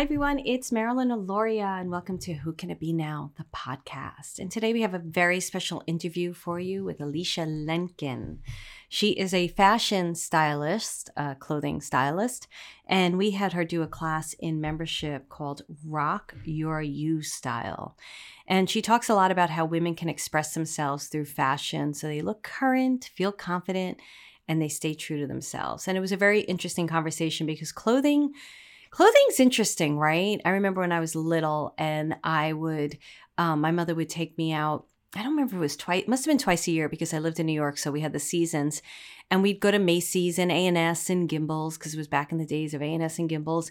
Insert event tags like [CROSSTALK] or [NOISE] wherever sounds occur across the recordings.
Hi, everyone. It's Marilyn Alauria, and welcome to Who Can It Be Now, the podcast. And today we have a very special interview for you with Alicia Lenkin. She is a fashion stylist, a clothing stylist, and we had her do a class in membership called Rock Your You Style. And she talks a lot about how women can express themselves through fashion so they look current, feel confident, and they stay true to themselves. And it was a very interesting conversation because clothing Clothing's interesting, right? I remember when I was little and I would, um, my mother would take me out. I don't remember if it was twice, must have been twice a year because I lived in New York. So we had the seasons and we'd go to Macy's and A&S and Gimbels because it was back in the days of A&S and Gimbels.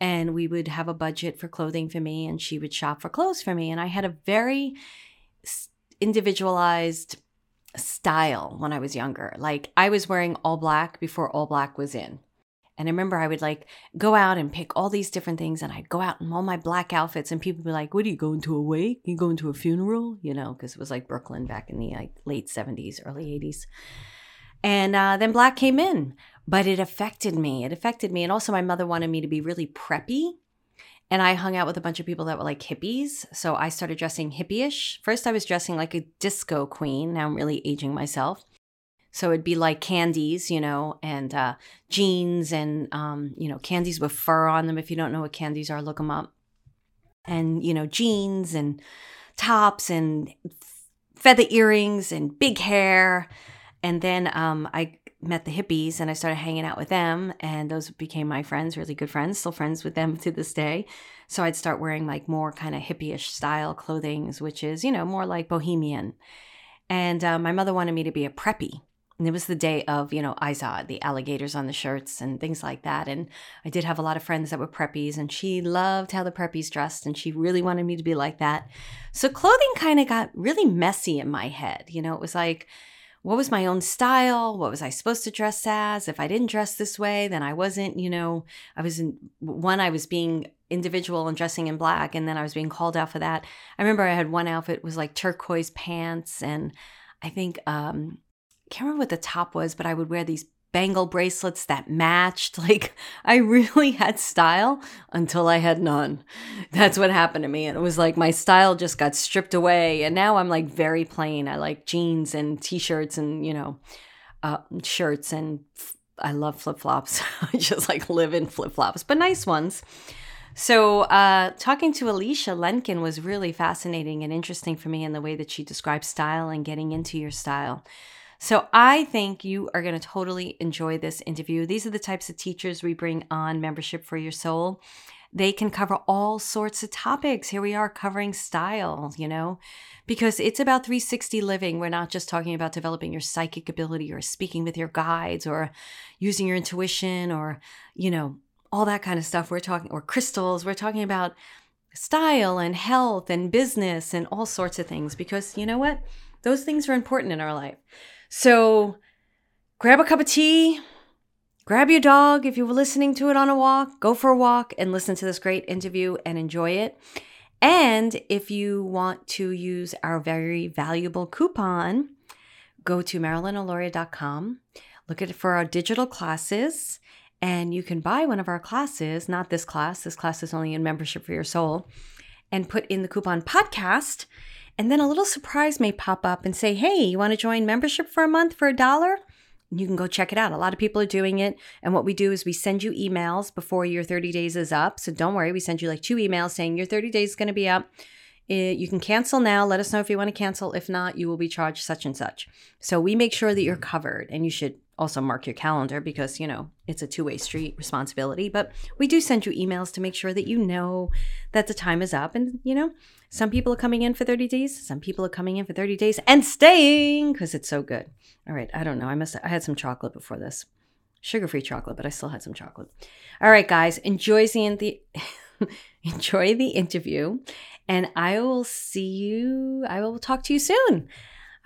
And we would have a budget for clothing for me and she would shop for clothes for me. And I had a very individualized style when I was younger. Like I was wearing all black before all black was in. And I remember I would like go out and pick all these different things, and I'd go out in all my black outfits, and people would be like, "What are you going to a wake? You going to a funeral?" You know, because it was like Brooklyn back in the like late seventies, early eighties. And uh, then black came in, but it affected me. It affected me, and also my mother wanted me to be really preppy. And I hung out with a bunch of people that were like hippies. So I started dressing hippie-ish. First, I was dressing like a disco queen. Now I'm really aging myself. So it'd be like Candie's, you know, and uh, jeans and, um, you know, Candie's with fur on them. If you don't know what Candie's are, look them up. And, you know, jeans and tops and feather earrings and big hair. And then um, I met the hippies and I started hanging out with them. And those became my friends, really good friends, still friends with them [LAUGHS] to this day. So I'd start wearing like more kind of hippie-ish style clothing, which is, you know, more like bohemian. And uh, my mother wanted me to be a preppy. And it was the day of, you know, I saw the alligators on the shirts and things like that. And I did have a lot of friends that were preppies, and she loved how the preppies dressed, and she really wanted me to be like that. So clothing kind of got really messy in my head. You know, it was like, what was my own style? What was I supposed to dress as? If I didn't dress this way, then I wasn't, you know, I was in one, I was being individual and dressing in black, and then I was being called out for that. I remember I had one outfit was like turquoise pants and I think um can't remember what the top was, but I would wear these bangle bracelets that matched. [LAUGHS] Like I really had style until I had none. That's what happened to me. And it was like my style just got stripped away. And now I'm like very plain. I like jeans and t shirts and, you know, uh, shirts and f- I love flip flops. [LAUGHS] I just like live in flip flops, but nice ones. So, uh, talking to Alicia Lenkin was really fascinating and interesting for me in the way that she describes style and getting into your style. So I think you are going to totally enjoy this interview. These are the types of teachers we bring on membership for your soul. They can cover all sorts of topics. Here we are covering style, you know, because it's about 360 living. We're not just talking about developing your psychic ability or speaking with your guides or using your intuition or, you know, all that kind of stuff. We're talking, or crystals. We're talking about style and health and business and all sorts of things because you know what? Those things are important in our life. So grab a cup of tea, grab your dog if you were listening to it on a walk, go for a walk and listen to this great interview and enjoy it. And if you want to use our very valuable coupon, go to marilynalauria.com, look at it for our digital classes, and you can buy one of our classes, not this class, this class is only in membership for your soul, and put in the coupon podcast and then a little surprise may pop up and say, hey, you want to join membership for a month for a dollar? You can go check it out. A lot of people are doing it. And what we do is we send you emails before your 30 days is up. So don't worry, we send you like two emails saying your 30 days is going to be up. You can cancel now. Let us know if you want to cancel. If not, you will be charged such and such. So we make sure that you're covered and you should also mark your calendar because, you know, it's a two way street responsibility. But we do send you emails to make sure that you know that the time is up. And, you know, some people are coming in for 30 days, some people are coming in for 30 days and staying because it's so good. All right. I don't know. I must, I had some chocolate before this sugar free chocolate, but I still had some chocolate. All right, guys, enjoy the. [LAUGHS] enjoy the interview and I will see you. I will talk to you soon.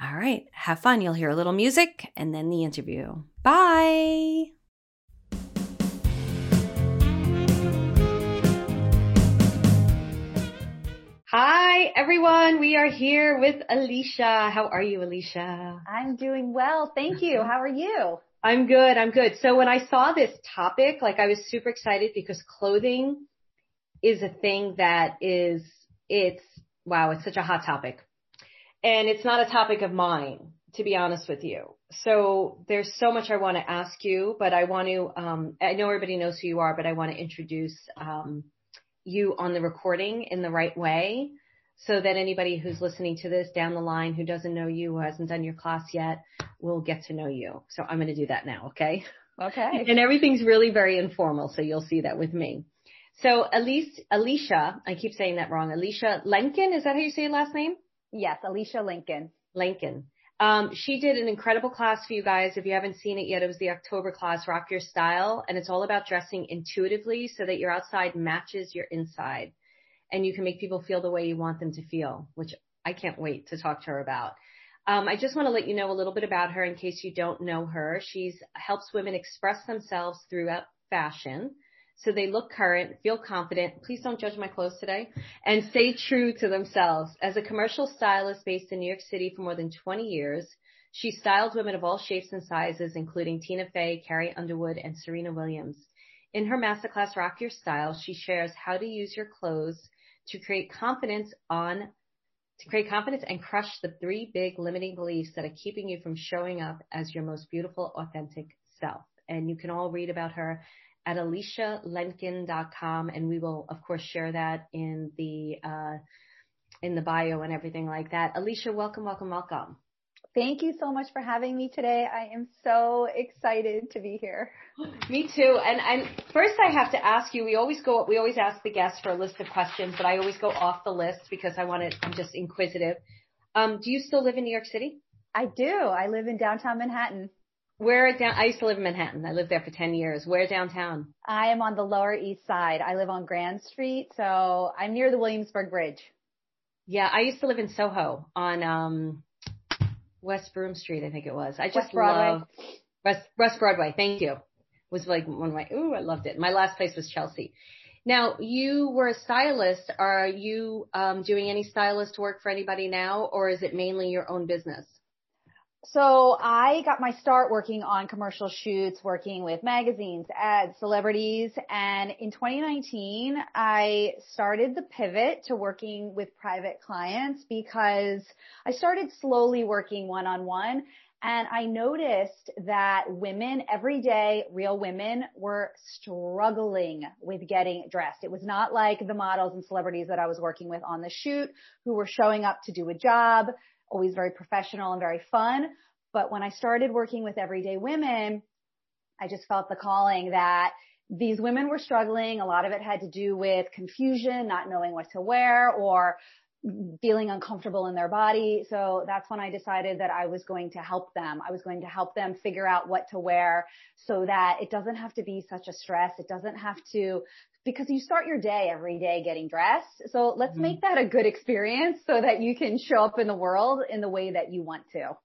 All right. Have fun. You'll hear a little music and then the interview. Bye. Hi, everyone. We are here with Alicia. How are you, Alicia? I'm doing well. Thank you. How are you? I'm good. I'm good. So when I saw this topic, like I was super excited because clothing is a thing that is, it's, wow, it's such a hot topic. And it's not a topic of mine, to be honest with you. So there's so much I want to ask you, but I want to, um, I know everybody knows who you are, but I want to introduce, um, you on the recording in the right way so that anybody who's listening to this down the line who doesn't know you, who hasn't done your class yet, will get to know you. So I'm going to do that now. Okay. Okay. And everything's really very informal. So you'll see that with me. So Elise, Alicia, I keep saying that wrong. Alicia Lincoln, is that how you say your last name? Yes, Alicia Lincoln. Lincoln. Um, she did an incredible class for you guys. If you haven't seen it yet, it was the October class, Rock Your Style, and it's all about dressing intuitively so that your outside matches your inside and you can make people feel the way you want them to feel, which I can't wait to talk to her about. Um, I just want to let you know a little bit about her in case you don't know her. She's helps women express themselves throughout fashion so they look current, feel confident. Please don't judge my clothes today and stay true to themselves. As a commercial stylist based in New York City for more than 20 years, she styled women of all shapes and sizes, including Tina Fey, Carrie Underwood, and Serena Williams. In her masterclass Rock Your Style, she shares how to use your clothes to create confidence on to create confidence and crush the three big limiting beliefs that are keeping you from showing up as your most beautiful, authentic self. And you can all read about her at alicialenkin.com, and we will of course share that in the uh, in the bio and everything like that. Alicia, welcome, welcome, welcome. Thank you so much for having me today. I am so excited to be here. [GASPS] me too. And and first I have to ask you, we always go we always ask the guests for a list of questions, but I always go off the list because I want to I'm just inquisitive. Um, do you still live in New York City? I do. I live in downtown Manhattan. Where down? I used to live in Manhattan. I lived there for 10 years. Where downtown? I am on the Lower East Side. I live on Grand Street, so I'm near the Williamsburg Bridge. Yeah, I used to live in Soho on um West Broome Street, I think it was. I just West Broadway. love West West Broadway. Thank you. Was like one of my ooh, I loved it. My last place was Chelsea. Now, you were a stylist. Are you um, doing any stylist work for anybody now, or is it mainly your own business? So I got my start working on commercial shoots, working with magazines, ads, celebrities. And in 2019, I started the pivot to working with private clients because I started slowly working one on one. And I noticed that women, everyday real women were struggling with getting dressed. It was not like the models and celebrities that I was working with on the shoot who were showing up to do a job, always very professional and very fun. But when I started working with everyday women, I just felt the calling that these women were struggling. A lot of it had to do with confusion, not knowing what to wear or feeling uncomfortable in their body. So that's when I decided that I was going to help them. I was going to help them figure out what to wear so that it doesn't have to be such a stress. It doesn't have to because you start your day every day getting dressed. So let's mm-hmm. make that a good experience so that you can show up in the world in the way that you want to.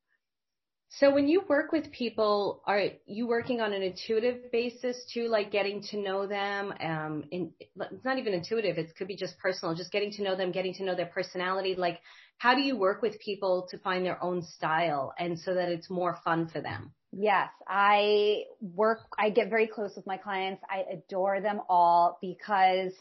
So when you work with people, are you working on an intuitive basis too, like getting to know them? Um, in, it's not even intuitive. It could be just personal, just getting to know them, getting to know their personality. Like, how do you work with people to find their own style and so that it's more fun for them? Yes, I work, I get very close with my clients. I adore them all because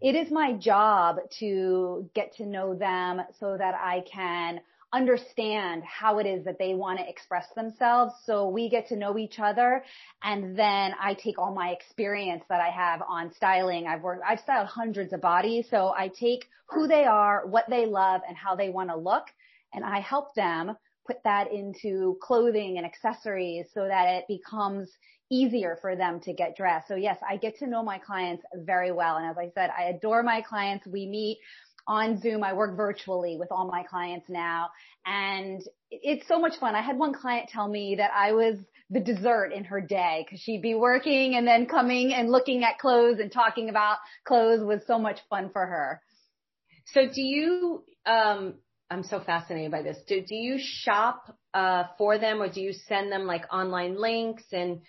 it is my job to get to know them so that I can understand how it is that they want to express themselves. So we get to know each other and then I take all my experience that I have on styling. I've worked, I've styled hundreds of bodies. So I take who they are, what they love and how they want to look and I help them put that into clothing and accessories so that it becomes easier for them to get dressed. So yes, I get to know my clients very well. And as I said, I adore my clients. We meet on Zoom. I work virtually with all my clients now and it's so much fun. I had one client tell me that I was the dessert in her day because she'd be working and then coming and looking at clothes and talking about clothes was so much fun for her. So do you, um, I'm so fascinated by this. Do, do you shop, uh, for them or do you send them like online links and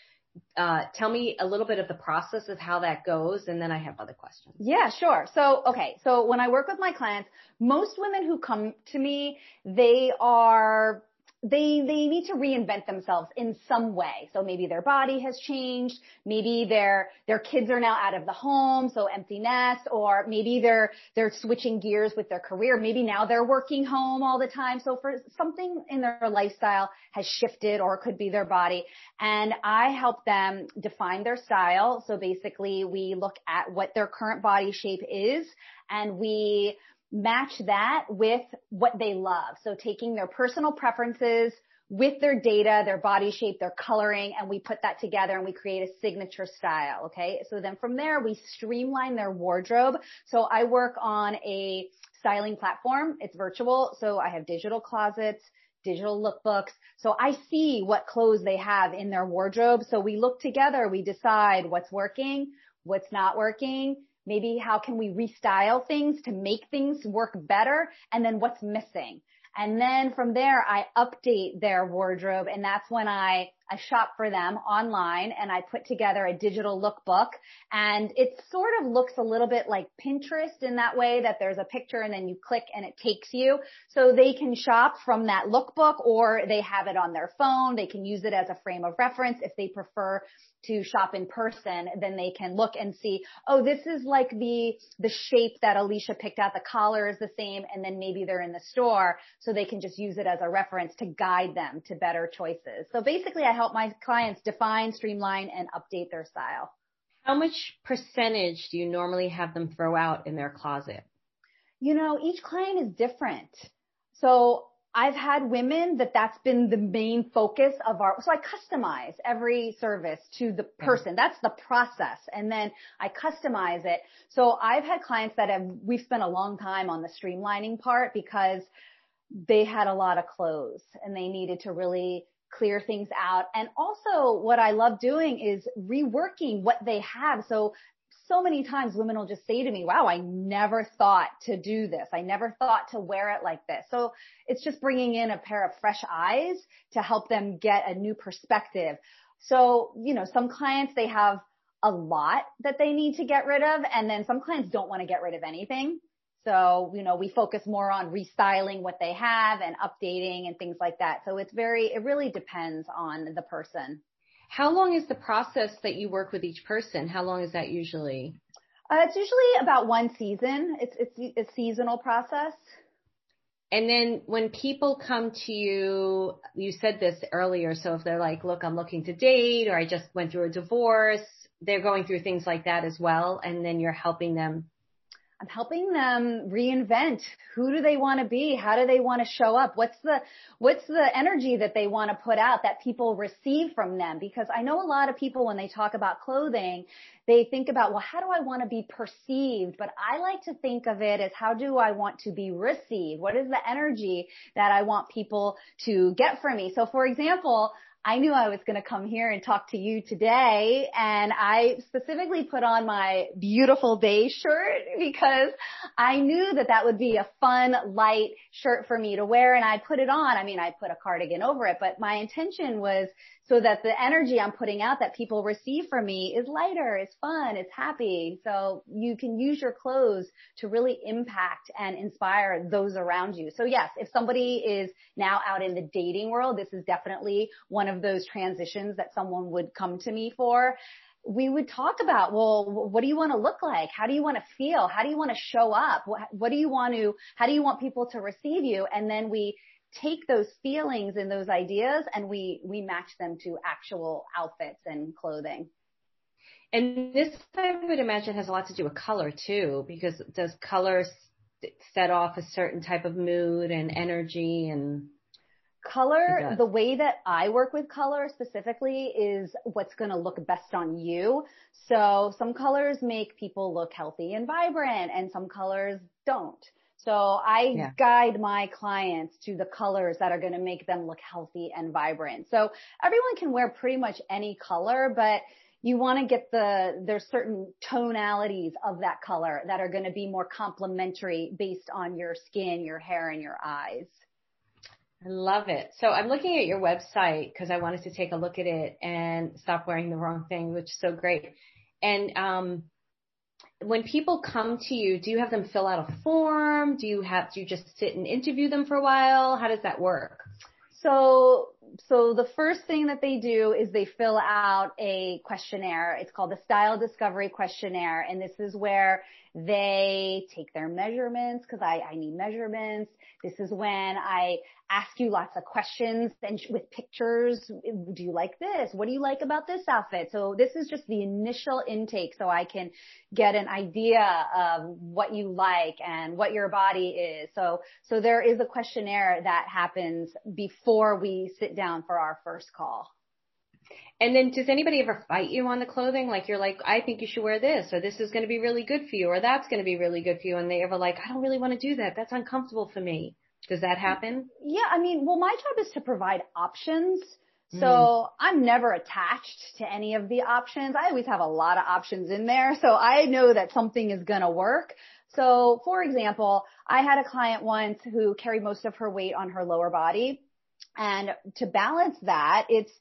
uh, tell me a little bit of the process of how that goes, and then I have other questions. Yeah, sure. So, okay. So when I work with my clients, most women who come to me, they are they they need to reinvent themselves in some way. So maybe their body has changed, maybe their their kids are now out of the home, so empty nest, or maybe they're they're switching gears with their career. Maybe now they're working home all the time. So for something in their lifestyle has shifted or it could be their body. And I help them define their style. So basically we look at what their current body shape is and we match that with what they love. So taking their personal preferences with their data, their body shape, their coloring, and we put that together and we create a signature style. Okay. So then from there, we streamline their wardrobe. So I work on a styling platform. It's virtual. So I have digital closets, digital lookbooks. So I see what clothes they have in their wardrobe. So we look together, we decide what's working, what's not working, Maybe how can we restyle things to make things work better? And then what's missing? And then from there, I update their wardrobe and that's when I, I shop for them online and I put together a digital lookbook and it sort of looks a little bit like Pinterest in that way that there's a picture and then you click and it takes you. So they can shop from that lookbook or they have it on their phone. They can use it as a frame of reference if they prefer to shop in person, then they can look and see, oh, this is like the, the shape that Alicia picked out. The collar is the same. And then maybe they're in the store. So they can just use it as a reference to guide them to better choices. So basically I help my clients define, streamline and update their style. How much percentage do you normally have them throw out in their closet? You know, each client is different. So I've had women that that's been the main focus of our, so I customize every service to the mm-hmm. person. That's the process. And then I customize it. So I've had clients that have, we've spent a long time on the streamlining part because they had a lot of clothes and they needed to really clear things out. And also what I love doing is reworking what they have. So so many times women will just say to me, wow, I never thought to do this. I never thought to wear it like this. So it's just bringing in a pair of fresh eyes to help them get a new perspective. So, you know, some clients, they have a lot that they need to get rid of. And then some clients don't want to get rid of anything. So, you know, we focus more on restyling what they have and updating and things like that. So it's very, it really depends on the person. How long is the process that you work with each person? How long is that usually? Uh, it's usually about one season. It's, it's a seasonal process. And then when people come to you, you said this earlier. So if they're like, look, I'm looking to date or I just went through a divorce, they're going through things like that as well. And then you're helping them I'm helping them reinvent who do they want to be? How do they want to show up? What's the, what's the energy that they want to put out that people receive from them? Because I know a lot of people when they talk about clothing, they think about, well, how do I want to be perceived? But I like to think of it as how do I want to be received? What is the energy that I want people to get from me? So for example, I knew I was going to come here and talk to you today and I specifically put on my beautiful day shirt because I knew that that would be a fun, light shirt for me to wear and I put it on. I mean, I put a cardigan over it, but my intention was so that the energy I'm putting out that people receive from me is lighter, is fun, it's happy. So you can use your clothes to really impact and inspire those around you. So yes, if somebody is now out in the dating world, this is definitely one of those transitions that someone would come to me for we would talk about, well, what do you want to look like? How do you want to feel? How do you want to show up? What, what do you want to, how do you want people to receive you? And then we take those feelings and those ideas and we, we match them to actual outfits and clothing. And this, I would imagine, has a lot to do with color too, because does color set off a certain type of mood and energy and color, the way that I work with color specifically is what's going to look best on you. So some colors make people look healthy and vibrant and some colors don't. So I yeah. guide my clients to the colors that are going to make them look healthy and vibrant. So everyone can wear pretty much any color, but you want to get the, there's certain tonalities of that color that are going to be more complementary based on your skin, your hair, and your eyes. I love it. So I'm looking at your website because I wanted to take a look at it and stop wearing the wrong thing, which is so great. And um, when people come to you, do you have them fill out a form? Do you have do you just sit and interview them for a while? How does that work? So, so the first thing that they do is they fill out a questionnaire. It's called the Style Discovery Questionnaire. And this is where they take their measurements because I, I need measurements. This is when I ask you lots of questions and with pictures. Do you like this? What do you like about this outfit? So this is just the initial intake so I can get an idea of what you like and what your body is. So, so there is a questionnaire that happens before we sit down for our first call. And then does anybody ever fight you on the clothing? Like you're like, I think you should wear this, or this is going to be really good for you, or that's going to be really good for you. And they ever like, I don't really want to do that. That's uncomfortable for me. Does that happen? Yeah. I mean, well, my job is to provide options. So mm. I'm never attached to any of the options. I always have a lot of options in there. So I know that something is going to work. So for example, I had a client once who carried most of her weight on her lower body. And to balance that, it's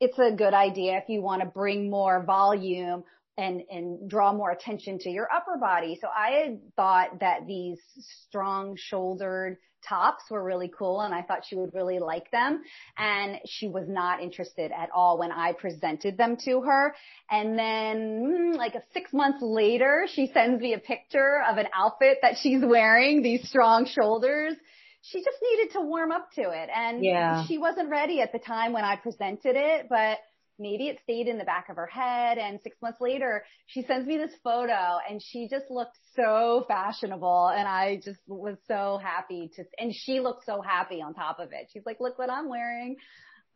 it's a good idea if you want to bring more volume and, and draw more attention to your upper body. So I had thought that these strong shouldered tops were really cool and I thought she would really like them. And she was not interested at all when I presented them to her. And then mm, like six months later, she sends me a picture of an outfit that she's wearing, these strong shoulders she just needed to warm up to it. And yeah. she wasn't ready at the time when I presented it, but maybe it stayed in the back of her head. And six months later, she sends me this photo and she just looked so fashionable. And I just was so happy to, and she looked so happy on top of it. She's like, look what I'm wearing.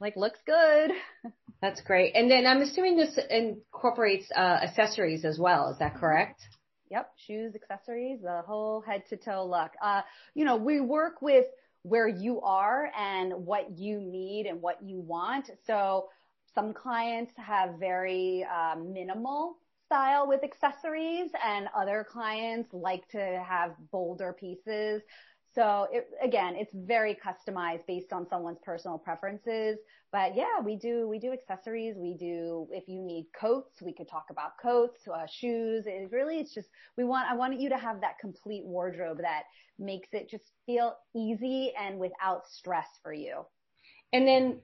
Like, looks good. That's great. And then I'm assuming this incorporates uh, accessories as well. Is that correct? Yep. Shoes, accessories, the whole head to toe look. Uh, you know, we work with where you are and what you need and what you want. So some clients have very uh, minimal style with accessories and other clients like to have bolder pieces. So it, again, it's very customized based on someone's personal preferences. But yeah, we do, we do accessories. We do, if you need coats, we could talk about coats, uh, shoes. It really, it's just, we want, I want you to have that complete wardrobe that makes it just feel easy and without stress for you. And then,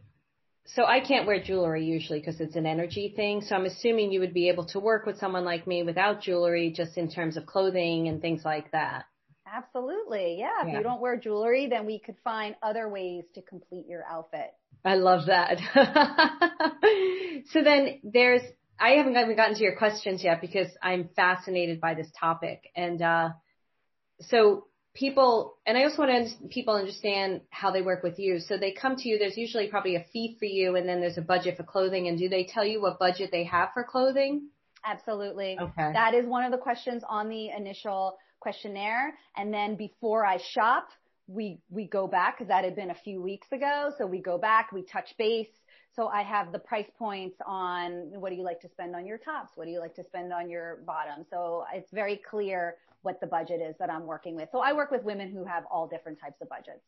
so I can't wear jewelry usually because it's an energy thing. So I'm assuming you would be able to work with someone like me without jewelry just in terms of clothing and things like that. Absolutely. Yeah. If you don't wear jewelry, then we could find other ways to complete your outfit. I love that. [LAUGHS] so then there's, I haven't even gotten to your questions yet because I'm fascinated by this topic. And, uh, so people, and I also want to people understand how they work with you. So they come to you, there's usually probably a fee for you and then there's a budget for clothing. And do they tell you what budget they have for clothing? Absolutely. Okay. That is one of the questions on the initial questionnaire. And then before I shop, we, we go back because that had been a few weeks ago. So we go back, we touch base. So I have the price points on what do you like to spend on your tops? What do you like to spend on your bottom? So it's very clear what the budget is that I'm working with. So I work with women who have all different types of budgets.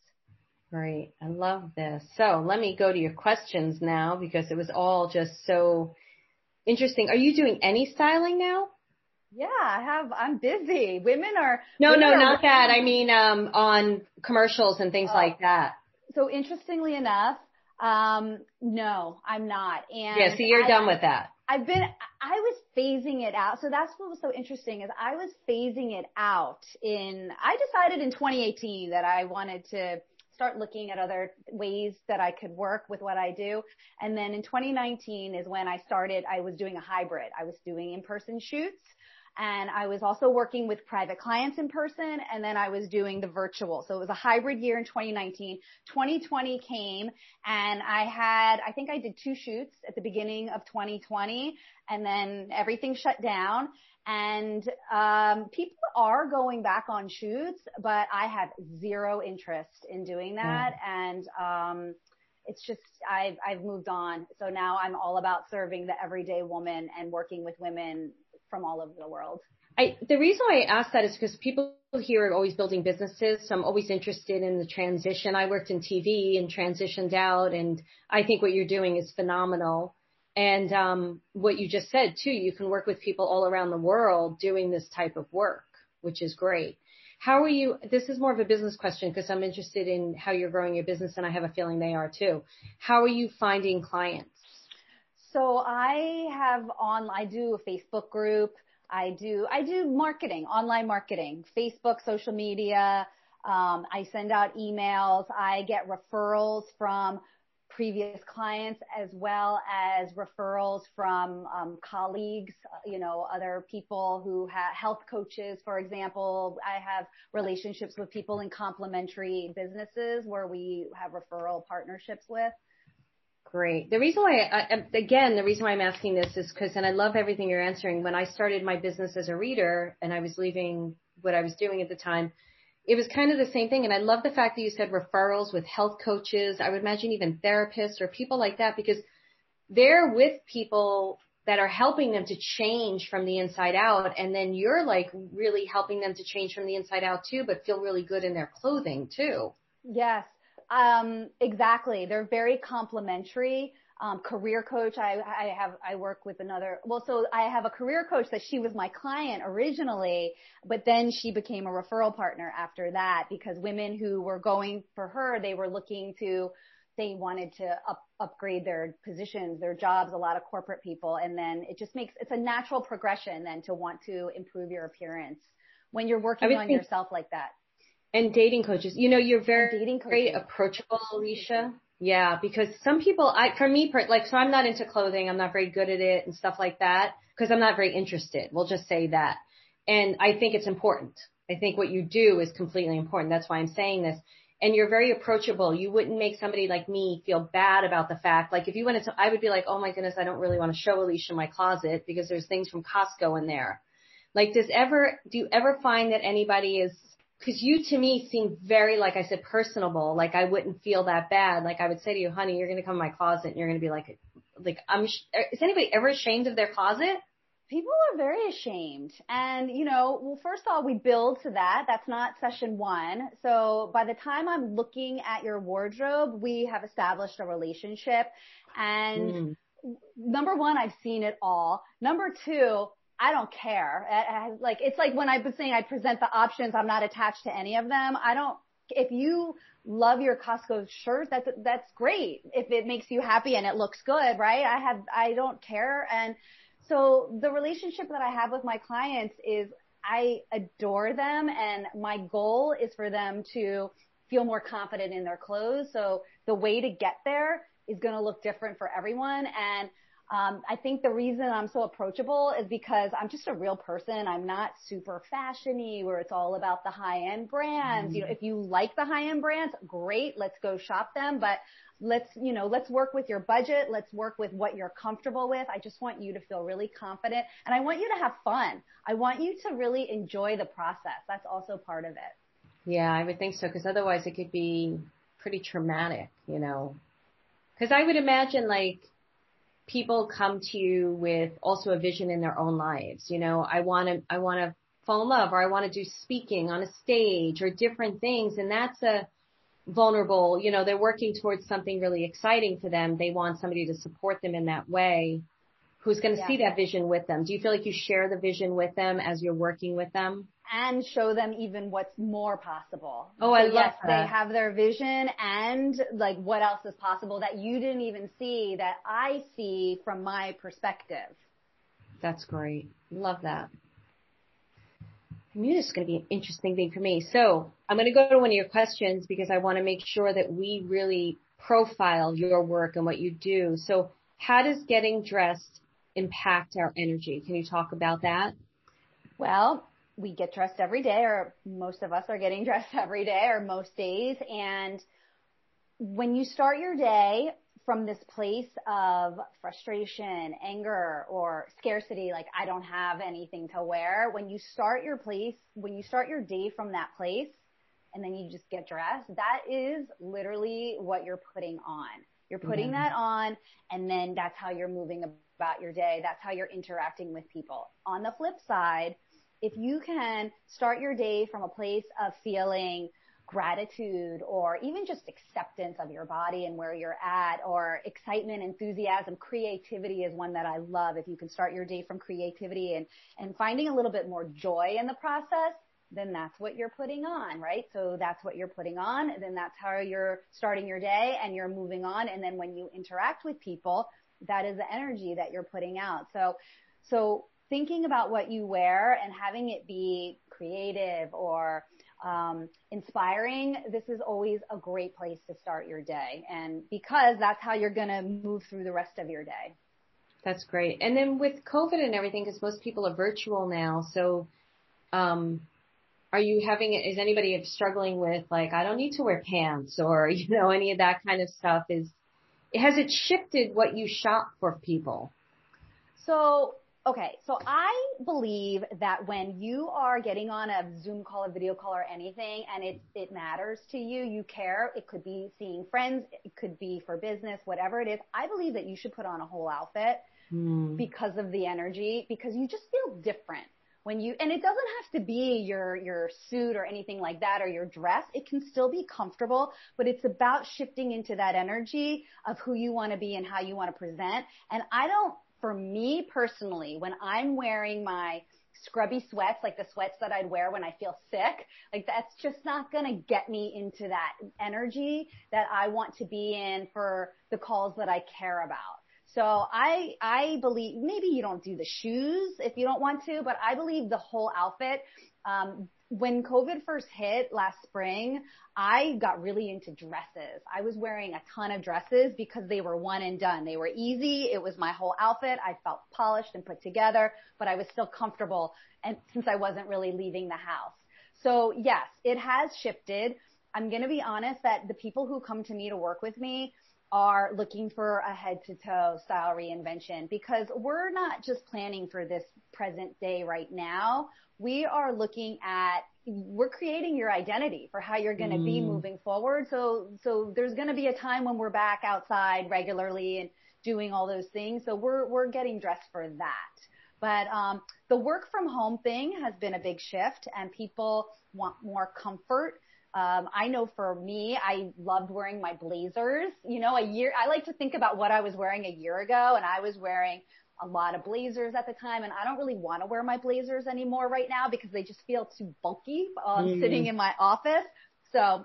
Great. I love this. So let me go to your questions now because it was all just so interesting. Are you doing any styling now? Yeah, I have. I'm busy. Women are. No, women no, are, not that. I mean, um, on commercials and things uh, like that. So interestingly enough, um, no, I'm not. And yeah, so you're I, done with that. I've been. I was phasing it out. So that's what was so interesting is I was phasing it out in. I decided in 2018 that I wanted to start looking at other ways that I could work with what I do. And then in 2019 is when I started, I was doing a hybrid. I was doing in-person shoots and I was also working with private clients in person and then I was doing the virtual. So it was a hybrid year in 2019. 2020 came and I had, I think I did two shoots at the beginning of 2020 and then everything shut down and um, people are going back on shoots, but I have zero interest in doing that. Mm. And um, it's just I've I've moved on. So now I'm all about serving the everyday woman and working with women from all over the world. I, the reason why I ask that is because people here are always building businesses. So I'm always interested in the transition. I worked in TV and transitioned out and I think what you're doing is phenomenal. And, um, what you just said too, you can work with people all around the world doing this type of work, which is great. how are you? This is more of a business question because I'm interested in how you're growing your business and I have a feeling they are too. How are you finding clients? So I have on, I do a Facebook group. I do, I do marketing, online marketing, Facebook, social media. Um, I send out emails. I get referrals from previous clients as well as referrals from um, colleagues, you know, other people who have health coaches, for example. I have relationships with people in complementary businesses where we have referral partnerships with. Great. The reason why, I, again, the reason why I'm asking this is because, and I love everything you're answering. When I started my business as a reader and I was leaving what I was doing at the time, it was kind of the same thing. And I love the fact that you said referrals with health coaches. I would imagine even therapists or people like that because they're with people that are helping them to change from the inside out. And then you're like really helping them to change from the inside out too, but feel really good in their clothing too. Yes. Um, exactly. They're very complementary um, career coach. I, I have, I work with another, well, so I have a career coach that she was my client originally, but then she became a referral partner after that because women who were going for her, they were looking to, they wanted to up, upgrade their positions, their jobs, a lot of corporate people. And then it just makes, it's a natural progression then to want to improve your appearance when you're working on yourself like that. And dating coaches, you know, you're very, dating very approachable, Alicia. Yeah, because some people, I, for me, like, so I'm not into clothing. I'm not very good at it and stuff like that because I'm not very interested. We'll just say that. And I think it's important. I think what you do is completely important. That's why I'm saying this. And you're very approachable. You wouldn't make somebody like me feel bad about the fact, like if you went into, I would be like, oh my goodness, I don't really want to show Alicia my closet because there's things from Costco in there. Like, does ever, do you ever find that anybody is because you to me seem very, like I said, personable. Like I wouldn't feel that bad. Like I would say to you, honey, you're going to come in my closet and you're going to be like, like, I'm, is anybody ever ashamed of their closet? People are very ashamed. And, you know, well, first of all, we build to that. That's not session one. So by the time I'm looking at your wardrobe, we have established a relationship. And mm. number one, I've seen it all. Number two, I don't care. I, I, like it's like when I was saying I present the options, I'm not attached to any of them. I don't. If you love your Costco shirt, that's that's great. If it makes you happy and it looks good, right? I have I don't care. And so the relationship that I have with my clients is I adore them, and my goal is for them to feel more confident in their clothes. So the way to get there is going to look different for everyone. And um, I think the reason I'm so approachable is because I'm just a real person. I'm not super fashiony where it's all about the high end brands. Mm-hmm. You know, if you like the high end brands, great. Let's go shop them. But let's, you know, let's work with your budget. Let's work with what you're comfortable with. I just want you to feel really confident and I want you to have fun. I want you to really enjoy the process. That's also part of it. Yeah, I would think so. Cause otherwise it could be pretty traumatic, you know, cause I would imagine like, people come to you with also a vision in their own lives. You know, I want to, I want to fall in love or I want to do speaking on a stage or different things. And that's a vulnerable, you know, they're working towards something really exciting for them. They want somebody to support them in that way who's going to yeah. see that vision with them. Do you feel like you share the vision with them as you're working with them? And show them even what's more possible. Oh, so I love yes, that. They have their vision and like what else is possible that you didn't even see that I see from my perspective. That's great. Love that. I knew this is going to be an interesting thing for me. So I'm going to go to one of your questions because I want to make sure that we really profile your work and what you do. So how does getting dressed impact our energy? Can you talk about that? Well, we get dressed every day or most of us are getting [LAUGHS] dressed every day or most days. And when you start your day from this place of frustration, anger, or scarcity, like I don't have anything to wear, when you start your place, when you start your day from that place, and then you just get dressed, that is literally what you're putting on. You're putting mm-hmm. that on, and then that's how you're moving about your day. That's how you're interacting with people. On the flip side, if you can start your day from a place of feeling gratitude or even just acceptance of your body and where you're at or excitement, enthusiasm, creativity is one that I love. If you can start your day from creativity and, and finding a little bit more joy in the process, then that's what you're putting on, right? So that's what you're putting on. Then that's how you're starting your day and you're moving on. And then when you interact with people, that is the energy that you're putting out. So, so thinking about what you wear and having it be creative or um, inspiring, this is always a great place to start your day. And because that's how you're going to move through the rest of your day. That's great. And then with COVID and everything, because most people are virtual now, so um, are you having is anybody struggling with like I don't need to wear pants or [LAUGHS] you know any of that kind of stuff? Is has it shifted what you shop for people? So Okay, so I believe that when you are getting on a Zoom call, a video call, or anything, and it it matters to you, you care. It could be seeing friends, it could be for business, whatever it is. I believe that you should put on a whole outfit mm. because of the energy, because you just feel different when you. And it doesn't have to be your your suit or anything like that or your dress. It can still be comfortable, but it's about shifting into that energy of who you want to be and how you want to present. And I don't for me personally, when I'm wearing my scrubby sweats, like the sweats that I'd wear when I feel sick, like that's just not going to get me into that energy that I want to be in for the calls that I care about. So I, I believe maybe you don't do the shoes if you don't want to, but I believe the whole outfit, um, when COVID first hit last spring, I got really into dresses. I was wearing a ton of dresses because they were one and done. They were easy. It was my whole outfit. I felt polished and put together, but I was still comfortable and since I wasn't really leaving the house. So yes, it has shifted. I'm going to be honest that the people who come to me to work with me are looking for a head to toe style reinvention because we're not just planning for this present day right now we are looking at we're creating your identity for how you're going to mm. be moving forward. So, so there's going to be a time when we're back outside regularly and doing all those things. So we're, we're getting dressed for that. But, um, the work from home thing has been a big shift and people want more comfort. Um, I know for me, I loved wearing my blazers. You know, a year, I like to think about what I was wearing a year ago and I was wearing a lot of blazers at the time and I don't really want to wear my blazers anymore right now because they just feel too bulky um, mm. sitting in my office. So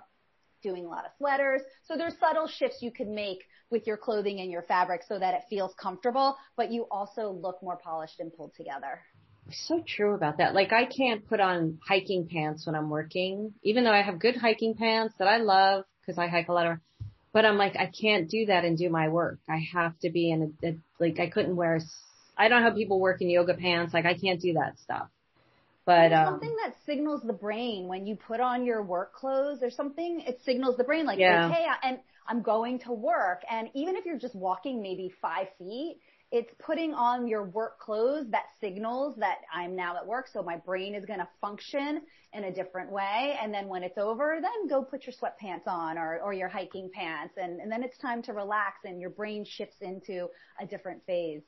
doing a lot of sweaters. So there's subtle shifts you can make with your clothing and your fabric so that it feels comfortable, but you also look more polished and pulled together. So true about that. Like I can't put on hiking pants when I'm working, even though I have good hiking pants that I love because I hike a lot of but I'm like, I can't do that and do my work. I have to be in a, a like, I couldn't wear, I don't know how people work in yoga pants. Like, I can't do that stuff. But, there's um, something that signals the brain when you put on your work clothes. There's something, it signals the brain like, yeah. okay, and I'm going to work. And even if you're just walking maybe five feet, it's putting on your work clothes that signals that I'm now at work. So my brain is going to function in a different way. And then when it's over, then go put your sweatpants on or, or your hiking pants. And, and then it's time to relax and your brain shifts into a different phase.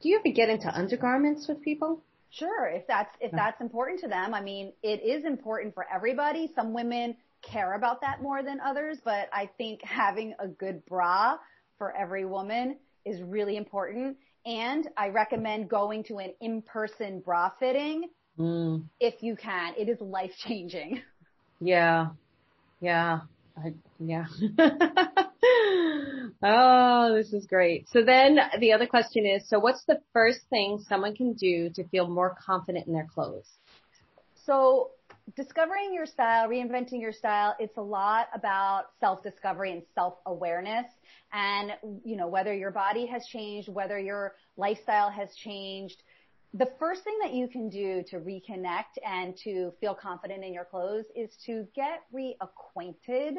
Do you ever get into undergarments with people? Sure. If that's, if that's important to them. I mean, it is important for everybody. Some women care about that more than others, but I think having a good bra for every woman is really important. And I recommend going to an in-person bra fitting mm. if you can. It is life changing. Yeah. Yeah. I, yeah. [LAUGHS] oh, this is great. So then the other question is, so what's the first thing someone can do to feel more confident in their clothes? So discovering your style, reinventing your style, it's a lot about self-discovery and self-awareness. And, you know, whether your body has changed, whether your lifestyle has changed, the first thing that you can do to reconnect and to feel confident in your clothes is to get reacquainted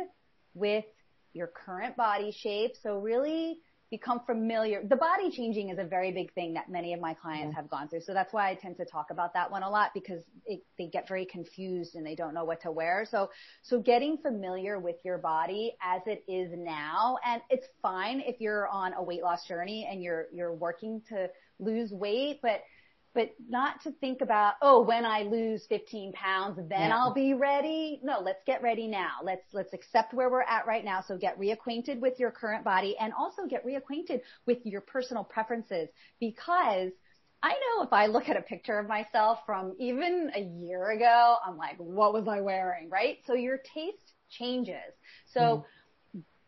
with your current body shape. So really become familiar. The body changing is a very big thing that many of my clients mm-hmm. have gone through. So that's why I tend to talk about that one a lot because it, they get very confused and they don't know what to wear. So, so getting familiar with your body as it is now. And it's fine if you're on a weight loss journey and you're, you're working to lose weight, but but not to think about, oh, when I lose 15 pounds, then yeah. I'll be ready. No, let's get ready now. Let's, let's accept where we're at right now. So get reacquainted with your current body and also get reacquainted with your personal preferences because I know if I look at a picture of myself from even a year ago, I'm like, what was I wearing? Right. So your taste changes. So mm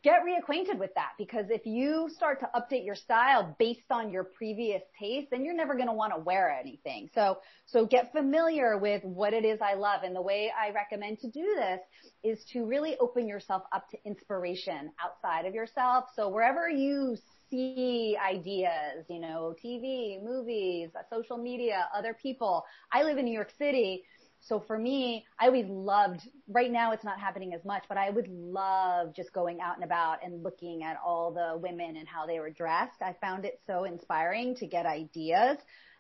get reacquainted with that because if you start to update your style based on your previous taste, then you're never going to want to wear anything. So, so get familiar with what it is I love. And the way I recommend to do this is to really open yourself up to inspiration outside of yourself. So wherever you see ideas, you know, TV, movies, uh, social media, other people. I live in New York City. So for me, I always loved, right now it's not happening as much, but I would love just going out and about and looking at all the women and how they were dressed. I found it so inspiring to get ideas.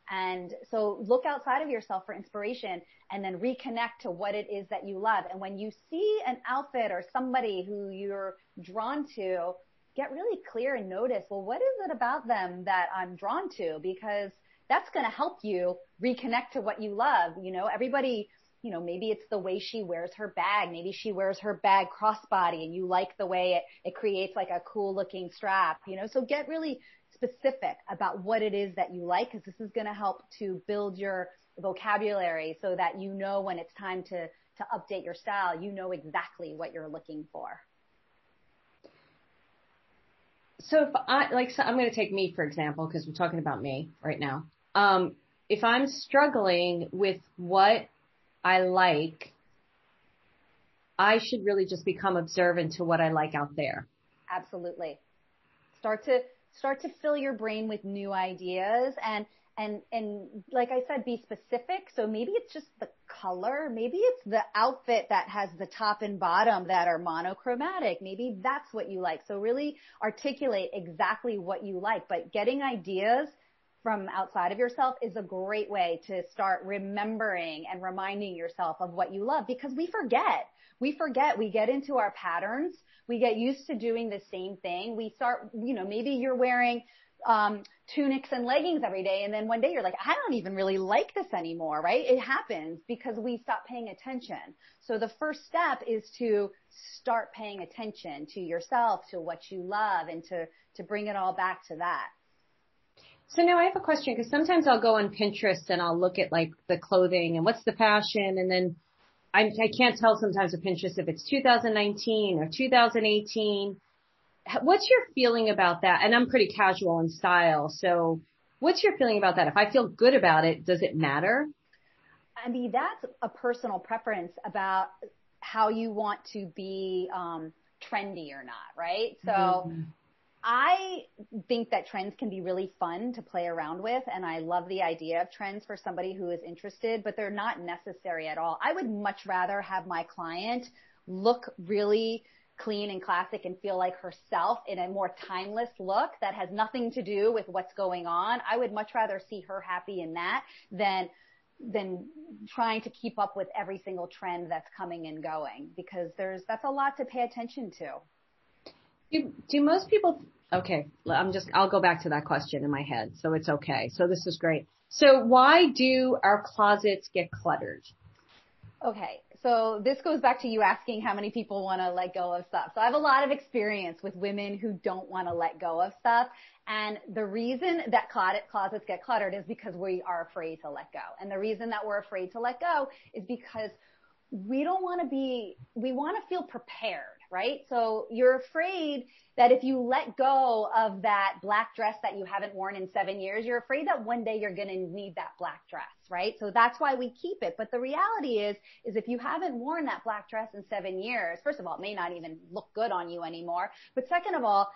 And so look outside of yourself for inspiration and then reconnect to what it is that you love. And when you see an outfit or somebody who you're drawn to, get really clear and notice, well, what is it about them that I'm drawn to? Because that's going to help you reconnect to what you love. You know, everybody, you know, maybe it's the way she wears her bag. Maybe she wears her bag crossbody and you like the way it, it creates like a cool looking strap, you know, so get really specific about what it is that you like because this is going to help to build your vocabulary so that you know when it's time to, to update your style, you know exactly what you're looking for. So if I, like, so I'm going to take me for example, because we're talking about me right now um, if I'm struggling with what I like, I should really just become observant to what I like out there. Absolutely. Start to start to fill your brain with new ideas and and and like I said, be specific. So maybe it's just the color, maybe it's the outfit that has the top and bottom that are monochromatic. Maybe that's what you like. So really articulate exactly what you like, but getting ideas from outside of yourself is a great way to start remembering and reminding yourself of what you love because we forget. We forget. We get into our patterns. We get used to doing the same thing. We start, you know, maybe you're wearing um, tunics and leggings every day. And then one day you're like, I don't even really like this anymore, right? It happens because we stop paying attention. So the first step is to start paying attention to yourself, to what you love and to, to bring it all back to that. So now I have a question because sometimes I'll go on Pinterest and I'll look at like the clothing and what's the fashion and then I, I can't tell sometimes with Pinterest if it's 2019 or 2018. What's your feeling about that? And I'm pretty casual in style. So what's your feeling about that? If I feel good about it, does it matter? I mean, that's a personal preference about how you want to be um, trendy or not, right? So mm-hmm. I think that trends can be really fun to play around with and I love the idea of trends for somebody who is interested, but they're not necessary at all. I would much rather have my client look really clean and classic and feel like herself in a more timeless look that has nothing to do with what's going on. I would much rather see her happy in that than than trying to keep up with every single trend that's coming and going because there's that's a lot to pay attention to. Do, do most people, okay, I'm just, I'll go back to that question in my head. So it's okay. So this is great. So why do our closets get cluttered? Okay. So this goes back to you asking how many people want to let go of stuff. So I have a lot of experience with women who don't want to let go of stuff. And the reason that closets get cluttered is because we are afraid to let go. And the reason that we're afraid to let go is because we don't want to be, we want to feel prepared right? So you're afraid that if you let go of that black dress that you haven't worn in seven years, you're afraid that one day you're going to need that black dress, right? So that's why we keep it. But the reality is, is if you haven't worn that black dress in seven years, first of all, it may not even look good on you anymore. But second of all,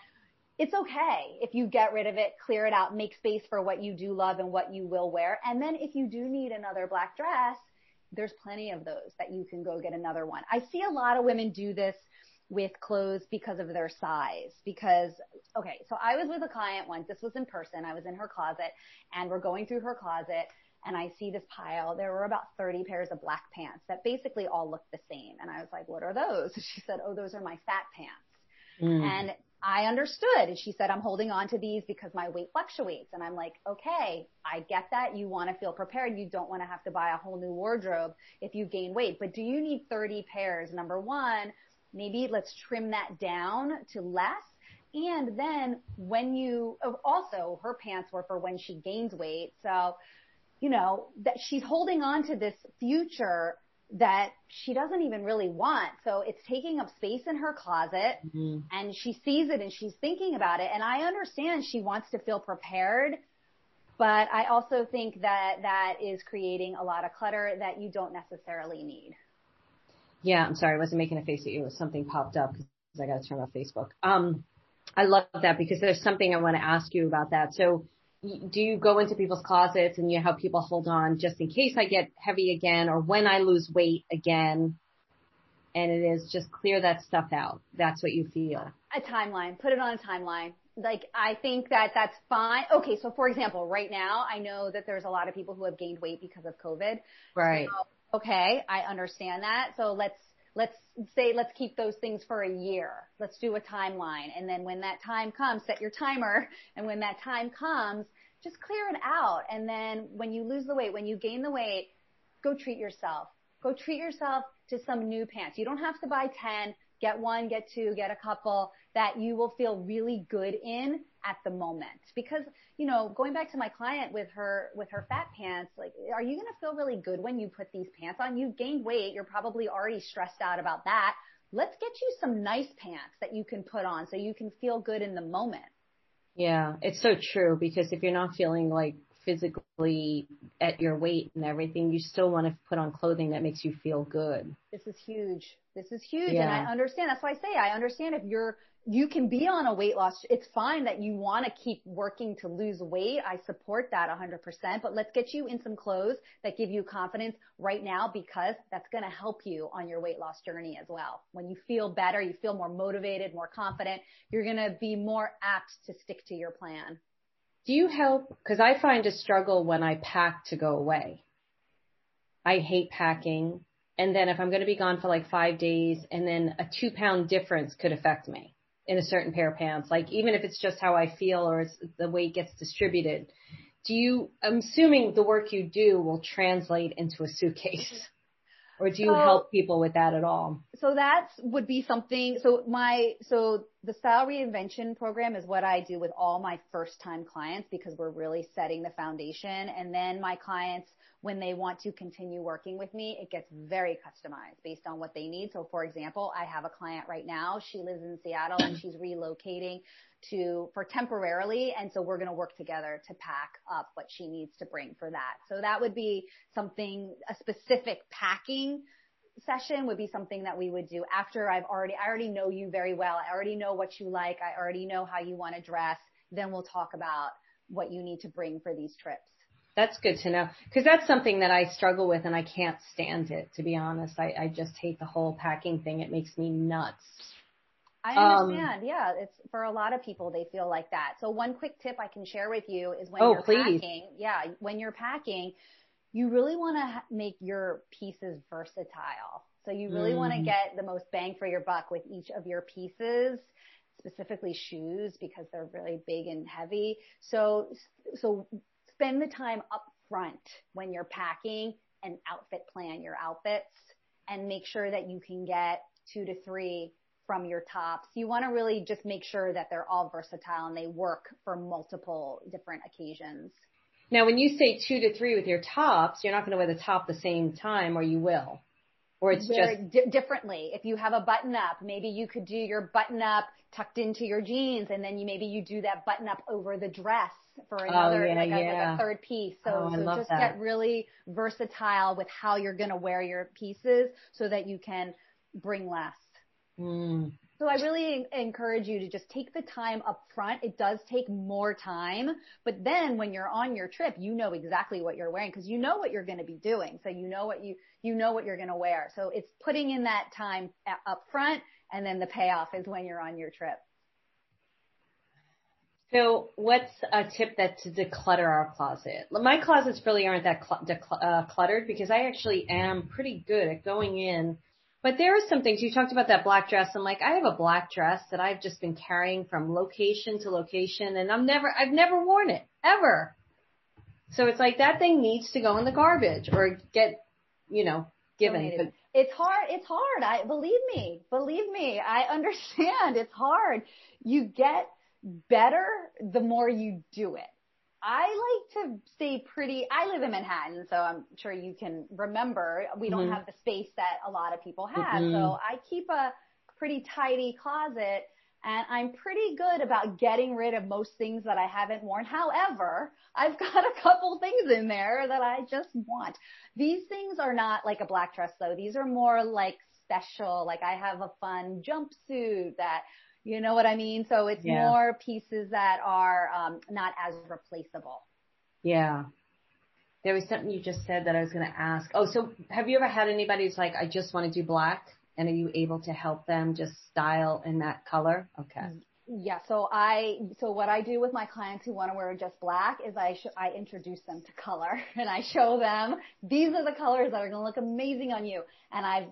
it's okay if you get rid of it, clear it out, make space for what you do love and what you will wear. And then if you do need another black dress, there's plenty of those that you can go get another one. I see a lot of women do this with clothes because of their size. Because, okay, so I was with a client once. This was in person. I was in her closet and we're going through her closet and I see this pile. There were about 30 pairs of black pants that basically all looked the same. And I was like, what are those? [LAUGHS] She said, oh, those are my fat pants. Mm. And I understood. And she said, I'm holding on to these because my weight fluctuates. And I'm like, okay, I get that. You want to feel prepared. You don't want to have to buy a whole new wardrobe if you gain weight. But do you need 30 pairs? Number one, maybe let's trim that down to less. And then when you, oh, also her pants were for when she gains weight. So, you know, that she's holding on to this future that she doesn't even really want. So it's taking up space in her closet mm-hmm. and she sees it and she's thinking about it. And I understand she wants to feel prepared, but I also think that that is creating a lot of clutter that you don't necessarily need. Yeah, I'm sorry. I wasn't making a face at you. Something popped up because I got to turn off Facebook. Um, I love that because there's something I want to ask you about that. So do you go into people's closets and you have people hold on just in case I get heavy again or when I lose weight again? And it is just clear that stuff out. That's what you feel. A timeline. Put it on a timeline. Like, I think that that's fine. Okay. So for example, right now, I know that there's a lot of people who have gained weight because of COVID. Right. So, okay. I understand that. So let's, let's say, let's keep those things for a year. Let's do a timeline. And then when that time comes, set your timer. [LAUGHS] And when that time comes, just clear it out. And then when you lose the weight, when you gain the weight, go treat yourself. Go treat yourself to some new pants. You don't have to buy 10, get one, get two, get a couple that you will feel really good in at the moment. Because, you know, going back to my client with her, with her fat pants, like, are you going to feel really good when you put these pants on? You've gained weight. You're probably already stressed out about that. Let's get you some nice pants that you can put on so you can feel good in the moment. Yeah, it's so true because if you're not feeling like physically at your weight and everything, you still want to put on clothing that makes you feel good. This is huge. This is huge. Yeah. And I understand. That's why I say I understand if you're you can be on a weight loss. It's fine that you want to keep working to lose weight. I support that 100%, but let's get you in some clothes that give you confidence right now because that's going to help you on your weight loss journey as well. When you feel better, you feel more motivated, more confident, you're going to be more apt to stick to your plan. Do you help? Cause I find a struggle when I pack to go away. I hate packing. And then if I'm going to be gone for like five days and then a two pound difference could affect me in a certain pair of pants, like even if it's just how I feel or it's the way it gets distributed. Do you, I'm assuming the work you do will translate into a suitcase. [LAUGHS] Or do you so, help people with that at all? So that would be something, so my, so the style reinvention program is what I do with all my first time clients because we're really setting the foundation. And then my clients when they want to continue working with me, it gets very customized based on what they need. So for example, I have a client right now. She lives in Seattle and she's relocating to, for temporarily. And so we're going to work together to pack up what she needs to bring for that. So that would be something, a specific packing session would be something that we would do after I've already, I already know you very well. I already know what you like. I already know how you want to dress. Then we'll talk about what you need to bring for these trips. That's good to know because that's something that I struggle with and I can't stand it. To be honest, I, I just hate the whole packing thing. It makes me nuts. I understand. Um, yeah, it's for a lot of people they feel like that. So one quick tip I can share with you is when oh, you're please. packing. Yeah, when you're packing, you really want to make your pieces versatile. So you really mm. want to get the most bang for your buck with each of your pieces specifically shoes because they're really big and heavy. So, so spend the time up front when you're packing and outfit plan your outfits and make sure that you can get two to three from your tops. You want to really just make sure that they're all versatile and they work for multiple different occasions. Now, when you say two to three with your tops, you're not going to wear the top the same time or you will. Or it's just d- differently. If you have a button up, maybe you could do your button up tucked into your jeans and then you maybe you do that button up over the dress for oh, another, oh, yeah, like, a, yeah. like, a, third piece. So, oh, so just that. get really versatile with how you're going to wear your pieces so that you can bring less. Mm. So I really encourage you to just take the time up front. It does take more time, but then when you're on your trip, you know exactly what you're wearing because you know what you're going to be doing. So you know what you, you know what you're going to wear. So it's putting in that time up front and then the payoff is when you're on your trip. So what's a tip that to declutter our closet? My closets really aren't that cl- decl- uh, cluttered because I actually am pretty good at going in. But there are some things you talked about that black dress. I'm like, I have a black dress that I've just been carrying from location to location and I'm never, I've never worn it ever. So it's like that thing needs to go in the garbage or get, you know, given. It's hard. It's hard. I believe me. Believe me. I [LAUGHS] understand. It's hard. You get better the more you do it. I like to stay pretty, I live in Manhattan, so I'm sure you can remember we don't mm-hmm. have the space that a lot of people have. Mm-hmm. So I keep a pretty tidy closet and I'm pretty good about getting rid of most things that I haven't worn. However, I've [LAUGHS] got a couple things in there that I just want. These things are not like a black dress though. These are more like special. Like I have a fun jumpsuit that you know what I mean? So it's yeah. more pieces that are um, not as replaceable. Yeah. There was something you just said that I was going to ask. Oh, so have you ever had anybody who's like, I just want to do black? And are you able to help them just style in that color? Okay. Yeah. So I, so what I do with my clients who want to wear just black is I, sh- I introduce them to color [LAUGHS] and I show them these are the colors that are going to look amazing on you. And I've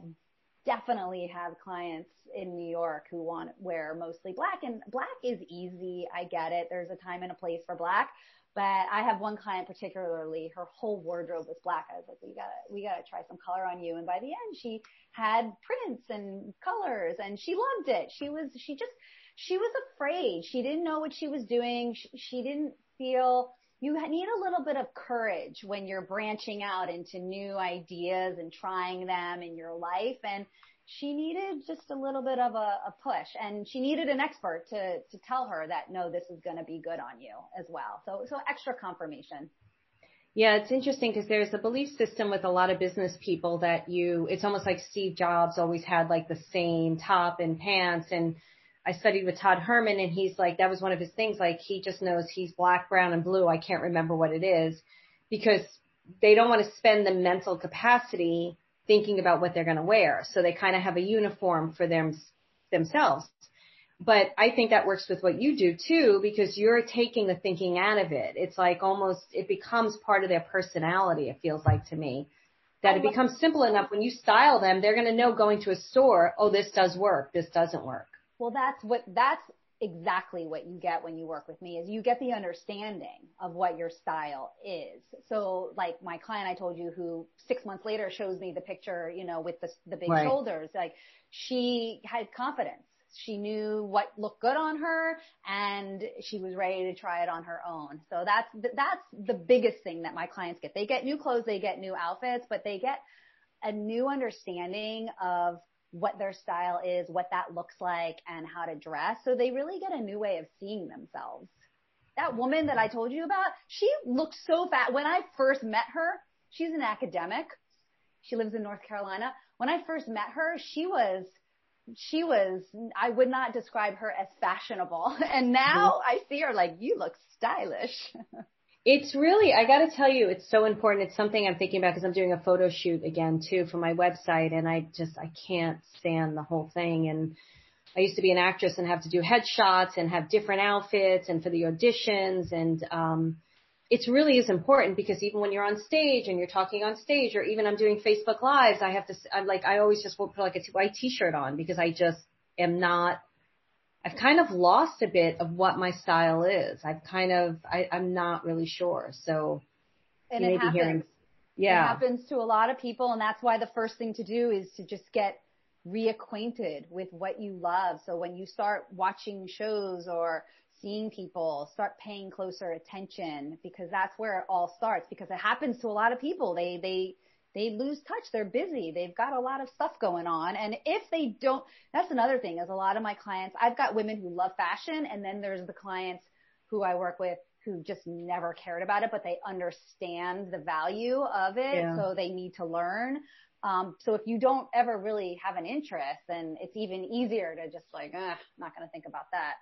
definitely have clients in New York who want wear mostly black and black is easy. I get it. There's a time and a place for black. But I have one client particularly, her whole wardrobe was black. I was like, we gotta, we gotta try some color on you. And by the end, she had prints and colors and she loved it. She was, she just, she was afraid. She didn't know what she was doing. She, she didn't feel you need a little bit of courage when you're branching out into new ideas and trying them in your life. And she needed just a little bit of a, a push and she needed an expert to, to tell her that no, this is going to be good on you as well. So, so extra confirmation. Yeah, it's interesting because there's a belief system with a lot of business people that you, it's almost like Steve Jobs always had like the same top and pants and I studied with Todd Herman and he's like, that was one of his things. Like he just knows he's black, brown and blue. I can't remember what it is because they don't want to spend the mental capacity thinking about what they're going to wear. So they kind of have a uniform for them themselves. But I think that works with what you do too, because you're taking the thinking out of it. It's like almost, it becomes part of their personality. It feels like to me that it becomes simple enough when you style them, they're going to know going to a store, oh, this does work. This doesn't work. Well, that's what, that's exactly what you get when you work with me is you get the understanding of what your style is. So like my client I told you who six months later shows me the picture, you know, with the, the big right. shoulders, like she had confidence. She knew what looked good on her and she was ready to try it on her own. So that's, that's the biggest thing that my clients get. They get new clothes, they get new outfits, but they get a new understanding of what their style is, what that looks like and how to dress. So they really get a new way of seeing themselves. That woman that I told you about, she looked so fat. When I first met her, she's an academic. She lives in North Carolina. When I first met her, she was, she was, I would not describe her as fashionable. [LAUGHS] And now mm-hmm. I see her like, you look stylish. [LAUGHS] It's really, I got to tell you, it's so important. It's something I'm thinking about because I'm doing a photo shoot again too for my website and I just, I can't stand the whole thing. And I used to be an actress and have to do headshots and have different outfits and for the auditions. And, um, it really is important because even when you're on stage and you're talking on stage or even I'm doing Facebook lives, I have to, I'm like, I always just will put like a white t-shirt on because I just am not I've kind of lost a bit of what my style is. I've kind of, I, I'm not really sure. So, and it happens. Hearing, yeah. It happens to a lot of people. And that's why the first thing to do is to just get reacquainted with what you love. So when you start watching shows or seeing people, start paying closer attention because that's where it all starts because it happens to a lot of people. They, they, they lose touch. They're busy. They've got a lot of stuff going on. And if they don't, that's another thing is a lot of my clients, I've got women who love fashion and then there's the clients who I work with who just never cared about it, but they understand the value of it. Yeah. So they need to learn. Um, so if you don't ever really have an interest, then it's even easier to just like, eh, not going to think about that.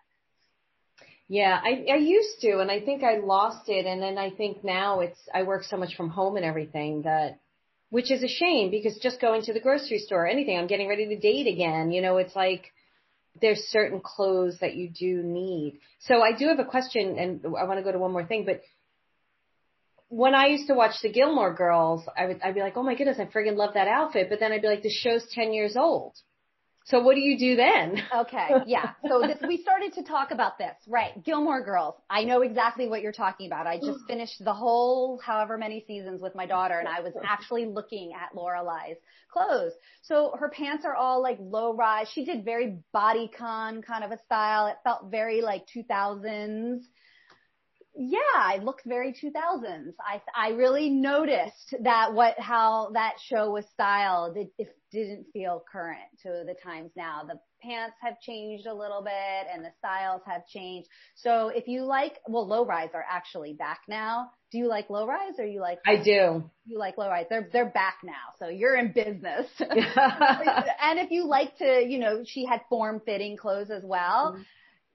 Yeah, I, I used to, and I think I lost it. And then I think now it's, I work so much from home and everything that which is a shame because just going to the grocery store or anything, I'm getting ready to date again. You know, it's like there's certain clothes that you do need. So I do have a question and I want to go to one more thing, but when I used to watch the Gilmore Girls, I would, I'd be like, oh my goodness, I friggin' love that outfit. But then I'd be like, the show's 10 years old. So what do you do then? okay, yeah. So this, we started to talk about this, right? Gilmore Girls. I know exactly what you're talking about. I just [GASPS] finished the whole however many seasons with my daughter, and I was [LAUGHS] actually looking at Lorelai's clothes. So her pants are all like low rise. She did very bodycon kind of a style. It felt very like 2000s yeah, it looked very 2000s. I I really noticed that what how that show was styled. It, it didn't feel current to the times now. The pants have changed a little bit and the styles have changed. So if you like, well, low rise are actually back now. Do you like low rise or you like? I do. You like low rise. They're, they're back now. So you're in business. [LAUGHS] and if you like to, you know, she had form fitting clothes as well. Mm-hmm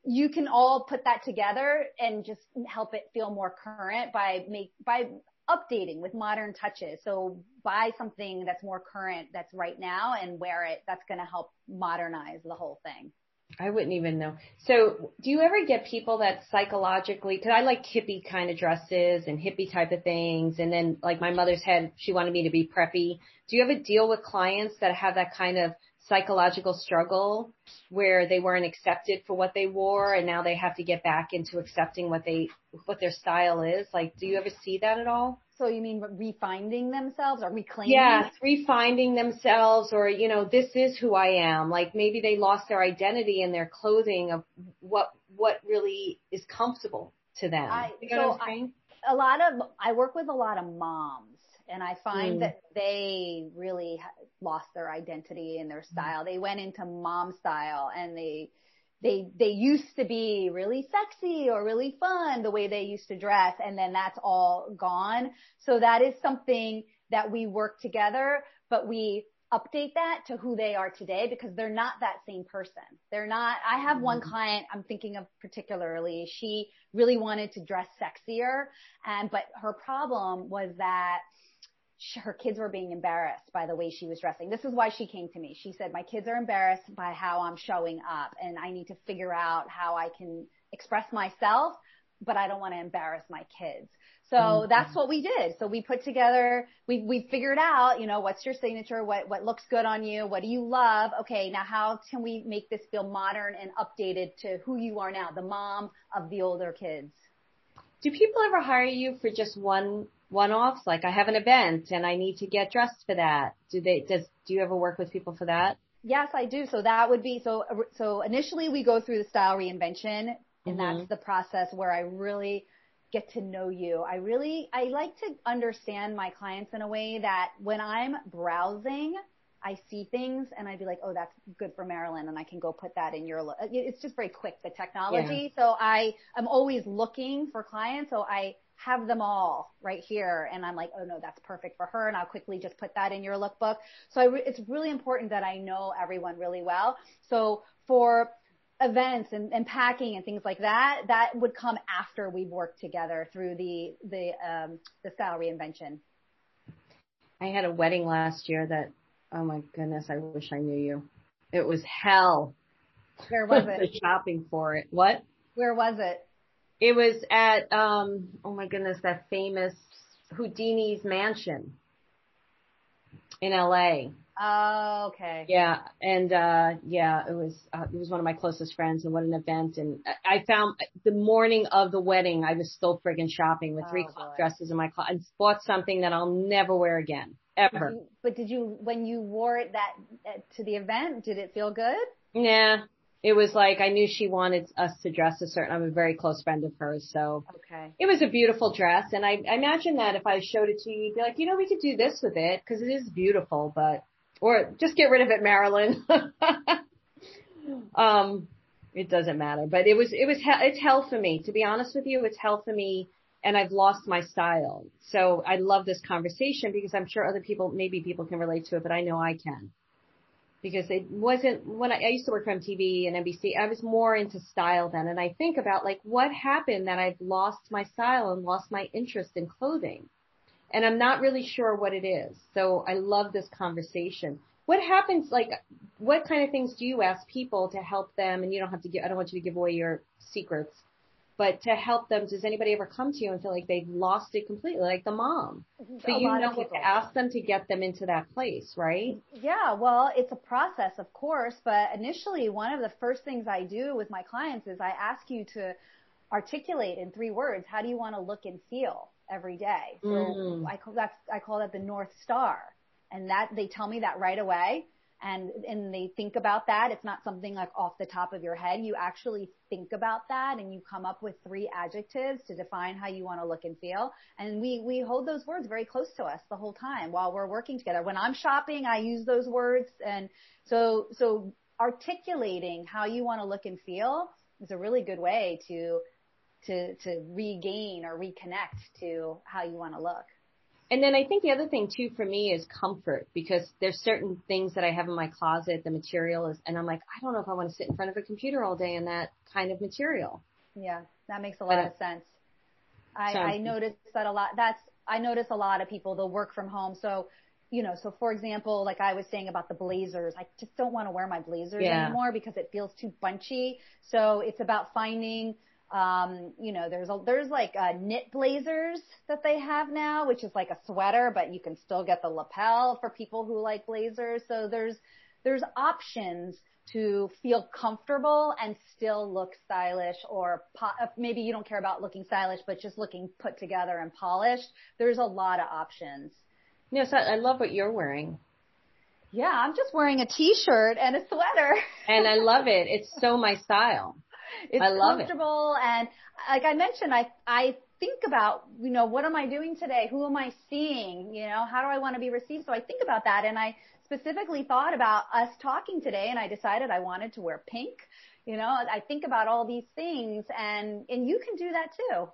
you can all put that together and just help it feel more current by make by updating with modern touches. So buy something that's more current that's right now and wear it. That's going to help modernize the whole thing. I wouldn't even know. So do you ever get people that psychologically, cause I like hippie kind of dresses and hippie type of things. And then like my mother's had, she wanted me to be preppy. Do you ever deal with clients that have that kind of psychological struggle where they weren't accepted for what they wore and now they have to get back into accepting what they what their style is. Like do you ever see that at all? So you mean refinding themselves or reclaiming? Yeah refinding themselves or you know this is who i am. Like maybe they lost their identity in their clothing of what what really is comfortable to them. I, you know so I, a lot of i work with a lot of moms and I find mm. that they really lost their identity and their mm. style. They went into mom style and they, they, they used to be really sexy or really fun the way they used to dress and then that's all gone. So that is something that we work together, but we update that to who they are today because they're not that same person. They're not, I have one mm. client I'm thinking of particularly. She really wanted to dress sexier and, but her problem was that her kids were being embarrassed by the way she was dressing. This is why she came to me. She said, my kids are embarrassed by how I'm showing up and I need to figure out how I can express myself, but I don't want to embarrass my kids. So mm-hmm. that's what we did. So we put together, we, we figured out, you know, what's your signature? What, what looks good on you? What do you love? Okay. Now how can we make this feel modern and updated to who you are now, the mom of the older kids? Do people ever hire you for just one one-offs? Like I have an event and I need to get dressed for that. Do they, does, do you ever work with people for that? Yes, I do. So that would be, so, so initially we go through the style reinvention and mm-hmm. that's the process where I really get to know you. I really, I like to understand my clients in a way that when I'm browsing, I see things and I'd be like, oh, that's good for Marilyn and I can go put that in your, look. it's just very quick, the technology. Yeah. So I, I'm always looking for clients. So I, have them all right here. And I'm like, oh no, that's perfect for her. And I'll quickly just put that in your lookbook. So re- it's really important that I know everyone really well. So for events and, and packing and things like that, that would come after we've worked together through the, the, um, the style reinvention. I had a wedding last year that, oh my goodness, I wish I knew you. It was hell. Where was it? [LAUGHS] shopping for it. What? Where was it? It was at um oh my goodness, that famous Houdini's mansion in LA. Oh, okay. Yeah, and uh yeah, it was uh, it was one of my closest friends, and what an event! And I found the morning of the wedding, I was still friggin' shopping with three oh, dresses in my closet, and bought something that I'll never wear again, ever. But did you, when you wore it that uh, to the event, did it feel good? Nah, it was like I knew she wanted us to dress a certain. I'm a very close friend of hers, so okay. It was a beautiful dress, and I, I imagine that if I showed it to you, you'd be like, you know, we could do this with it because it is beautiful, but or just get rid of it, Marilyn. [LAUGHS] um, it doesn't matter, but it was it was it's hell for me. To be honest with you, it's hell for me, and I've lost my style. So I love this conversation because I'm sure other people, maybe people can relate to it, but I know I can because it wasn't when I, I used to work for MTV and NBC. I was more into style then, and I think about like what happened that I've lost my style and lost my interest in clothing, and I'm not really sure what it is. So I love this conversation. What happens? Like, what kind of things do you ask people to help them? And you don't have to give. I don't want you to give away your secrets. But to help them, does anybody ever come to you and feel like they've lost it completely, like the mom? So A you know what to ask them to get them into that place, right? Yeah, well, it's a process, of course, but initially one of the first things I do with my clients is I ask you to articulate in three words, how do you want to look and feel every day? So Mm. I call that, I call that the North Star. And that, they tell me that right away. And, and they think about that. It's not something like off the top of your head. You actually think about that and you come up with three adjectives to define how you want to look and feel. And we, we hold those words very close to us the whole time while we're working together. When I'm shopping, I use those words. And so, so articulating how you want to look and feel is a really good way to, to, to regain or reconnect to how you want to look. And then I think the other thing too for me is comfort because there's certain things that I have in my closet, the material is, and I'm like, I don't know if I want to sit in front of a computer all day in that kind of material. Yeah, that makes a lot But, of sense. I, So- I noticed that a lot. That's, I notice a lot of people, they'll work from home. So, you know, so for example, like I was saying about the blazers, I just don't want to wear my blazers Yeah. anymore because it feels too bunchy. So it's about finding, um, you know, there's a, there's like uh knit blazers that they have now, which is like a sweater, but you can still get the lapel for people who like blazers. So there's, there's options to feel comfortable and still look stylish or po- maybe you don't care about looking stylish, but just looking put together and polished. There's a lot of options. No, so I love what you're wearing Yeah, I'm just wearing a t-shirt and a sweater. and I love it. It's [LAUGHS] so my style. [LAUGHS] It's I love it. comfortable and like I mentioned, I, I think about, you know, what am I doing today? Who am I seeing? You know, how do I want to be received? So I think about that and I specifically thought about us talking today and I decided I wanted to wear pink. You know, I think about all these things and, and you can do that too.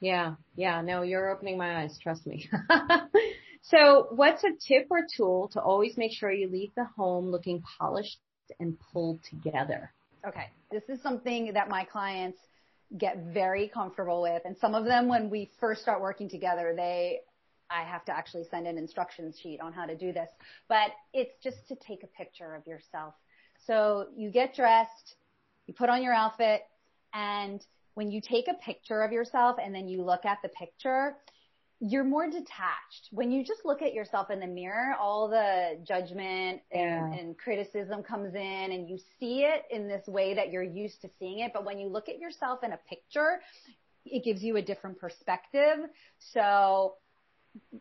Yeah. Yeah. No, you're opening my eyes. Trust me. [LAUGHS] so what's a tip or tool to always make sure you leave the home looking polished and pulled together? Okay. This is something that my clients get very comfortable with. And some of them, when we first start working together, they, I have to actually send an instructions sheet on how to do this, but it's just to take a picture of yourself. So you get dressed, you put on your outfit, and when you take a picture of yourself and then you look at the picture, you're more detached. When you just look at yourself in the mirror, all the judgment and, Yeah. and criticism comes in and you see it in this way that you're used to seeing it. But when you look at yourself in a picture, it gives you a different perspective. So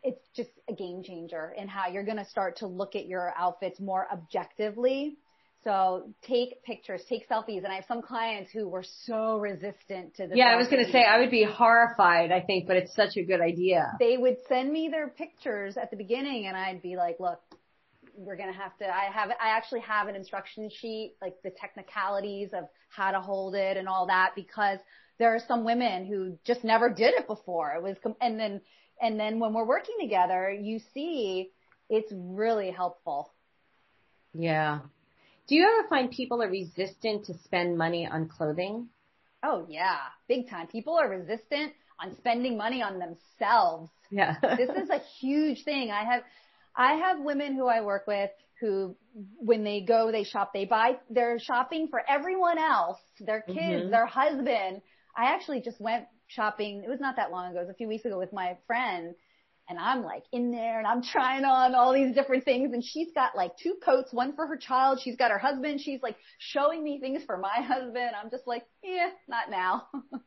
it's just a game changer in how you're going to start to look at your outfits more objectively. So take pictures, take selfies. And I have some clients who were so resistant to the Yeah, I was going to say I would be horrified, I think, but it's such a good idea. they would send me their pictures at the beginning and I'd be like, look, we're going to have to, I have, I actually have an instruction sheet, like the technicalities of how to hold it and all that because there are some women who just never did it before. It was, and then, and then when we're working together, you see it's really helpful. Yeah. Do you ever find people are resistant to spend money on clothing? Oh yeah, big time. People are resistant on spending money on themselves. Yeah. [LAUGHS] this is a huge thing. I have, I have women who I work with who, when they go, they shop, they buy, they're shopping for everyone else, their kids, Mhm. their husband. I actually just went shopping. It was not that long ago. It was a few weeks ago with my friend. And I'm like in there and I'm trying on all these different things and she's got like two coats, one for her child. She's got her husband. She's like showing me things for my [LAUGHS] husband. I'm just like, yeah, not now. [LAUGHS]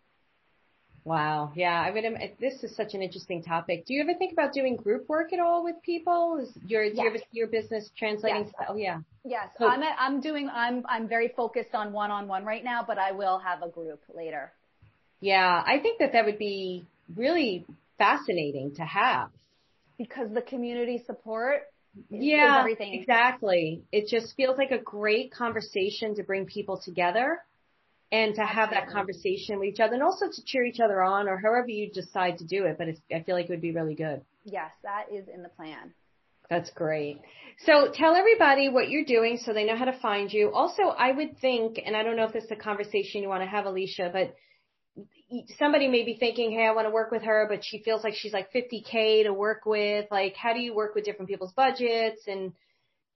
Wow. Yeah. I mean, this is such an interesting topic. Do you ever think about doing group work at all with people? Is your, do you Yes. ever see your business translating? Yes. Oh, yeah. Yes, So- I'm I'm doing I'm I'm very focused on one-on-one right now, but I will have a group later. Yeah. I think that that would be really fascinating to have. Because the community support Yeah, everything. exactly. It just feels like a great conversation to bring people together and to have that conversation with each other and also to cheer each other on or however you decide to do it. But it's, I feel like it would be really good. Yes, that is in the plan. That's great. So tell everybody what you're doing so they know how to find you. Also, I would think, and I don't know if this is a conversation you want to have, Alicia, but somebody may be thinking, hey, I want to work with her, but she feels like she's like 50K to work with. Like, how do you work with different people's budgets and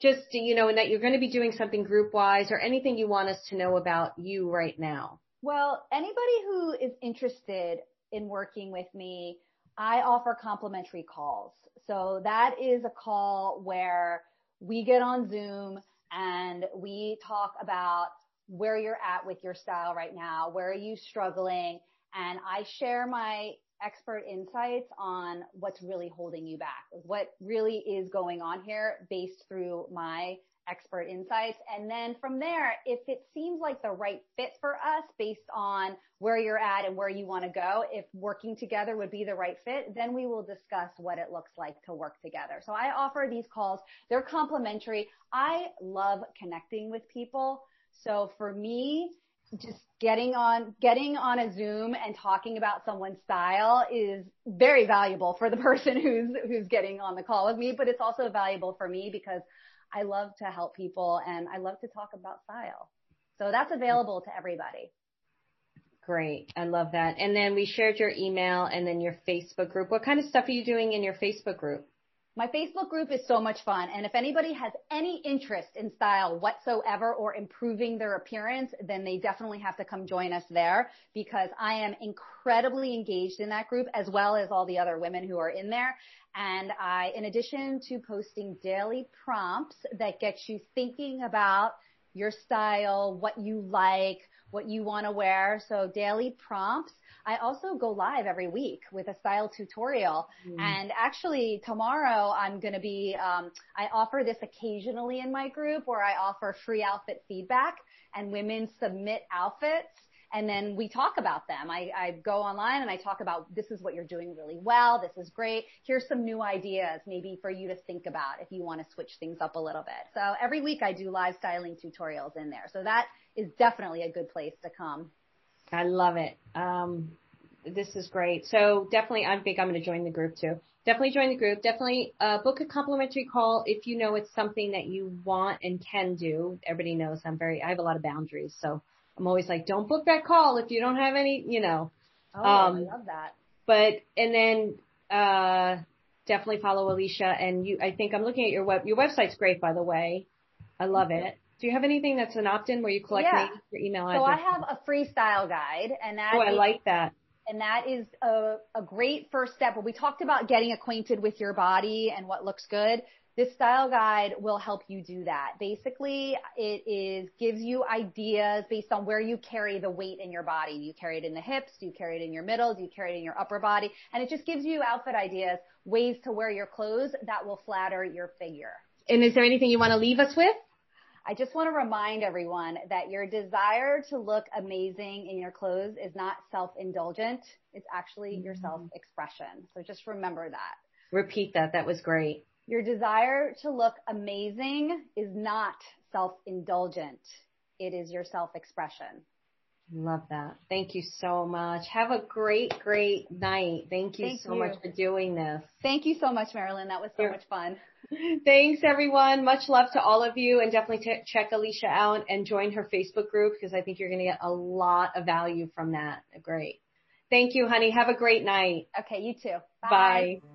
just, you know, and that you're going to be doing something group wise or anything you want us to know about you right now? Well, anybody who is interested in working with me, I offer complimentary calls. So that is a call where we get on Zoom and we talk about where you're at with your style right now. Where are you struggling? And I share my expert insights on what's really holding you back, what really is going on here based through my expert insights. And then from there, if it seems like the right fit for us based on where you're at and where you want to go, if working together would be the right fit, then we will discuss what it looks like to work together. So I offer these calls. They're complimentary. I love connecting with people. So for me, just getting on getting on a Zoom and talking about someone's style is very valuable for the [LAUGHS] person who's who's getting on the call with me, but it's also valuable for me because I love to help people and I love to talk about style. So that's available to everybody. Great. I love that. And then we shared your email and then your Facebook group. What kind of stuff are you doing in your Facebook group? My Facebook group is so much fun. And if anybody has any interest in style whatsoever or improving their appearance, then they definitely have to come join us there because I am incredibly engaged in that group as well as all the other women who are in there. And I, in addition to posting daily prompts that get you thinking about your style, what you like, what you want to wear. So daily prompts. I also go live every week with a style tutorial. Mm. And actually tomorrow I'm going to be, um, I offer this occasionally in my group where I offer free outfit feedback and women submit outfits and then we talk about them. I, I go online and I talk about this is what you're doing really well. This is great. Here's some new ideas maybe for you to think about if you want to switch things up a little bit. So every week I do live styling tutorials in there. So that is definitely a good place to come. I love it. Um, this is great. So definitely, I think I'm going to join the group too. Definitely join the group. Definitely uh, book a complimentary call if you know it's something that you want and can do. Everybody knows I'm very. I have a lot of boundaries, so I'm always like, don't book that call if you don't have any, you know. Oh, um, I love that. But and then uh, definitely follow Alicia. And you, I think I'm looking at your web. Your website's great, by the way. I love it. Do you have anything that's an opt-in where you collect yeah. names, your email address? So I have a freestyle guide, and that. Oh, I like that. And that is a, a great first step. When we talked about getting acquainted with your body and what looks good, this style guide will help you do that. Basically, it is gives you ideas based on where you carry the weight in your body. Do you carry it in the hips? Do you carry it in your middle? Do you carry it in your upper body? And it just gives you outfit ideas, ways to wear your clothes that will flatter your figure. And is there anything you want to leave us with? I just want to remind everyone that your desire to look amazing in your clothes is not self-indulgent. It's actually mm-hmm. your self-expression. So just remember that. Repeat that. That was great. Your desire to look amazing is not self-indulgent. It is your self-expression. Love that. Thank you so much. Have a great, great night. Thank you Thank so you. much for doing this. Thank you so much, Marilyn. That was so You're, much fun. [LAUGHS] Thanks everyone. Much love to all of you and definitely t- check Alicia out and join her Facebook group because I think you're going to get a lot of value from that. Great. Thank you, honey. Have a great night. Okay, you too. Bye. Bye.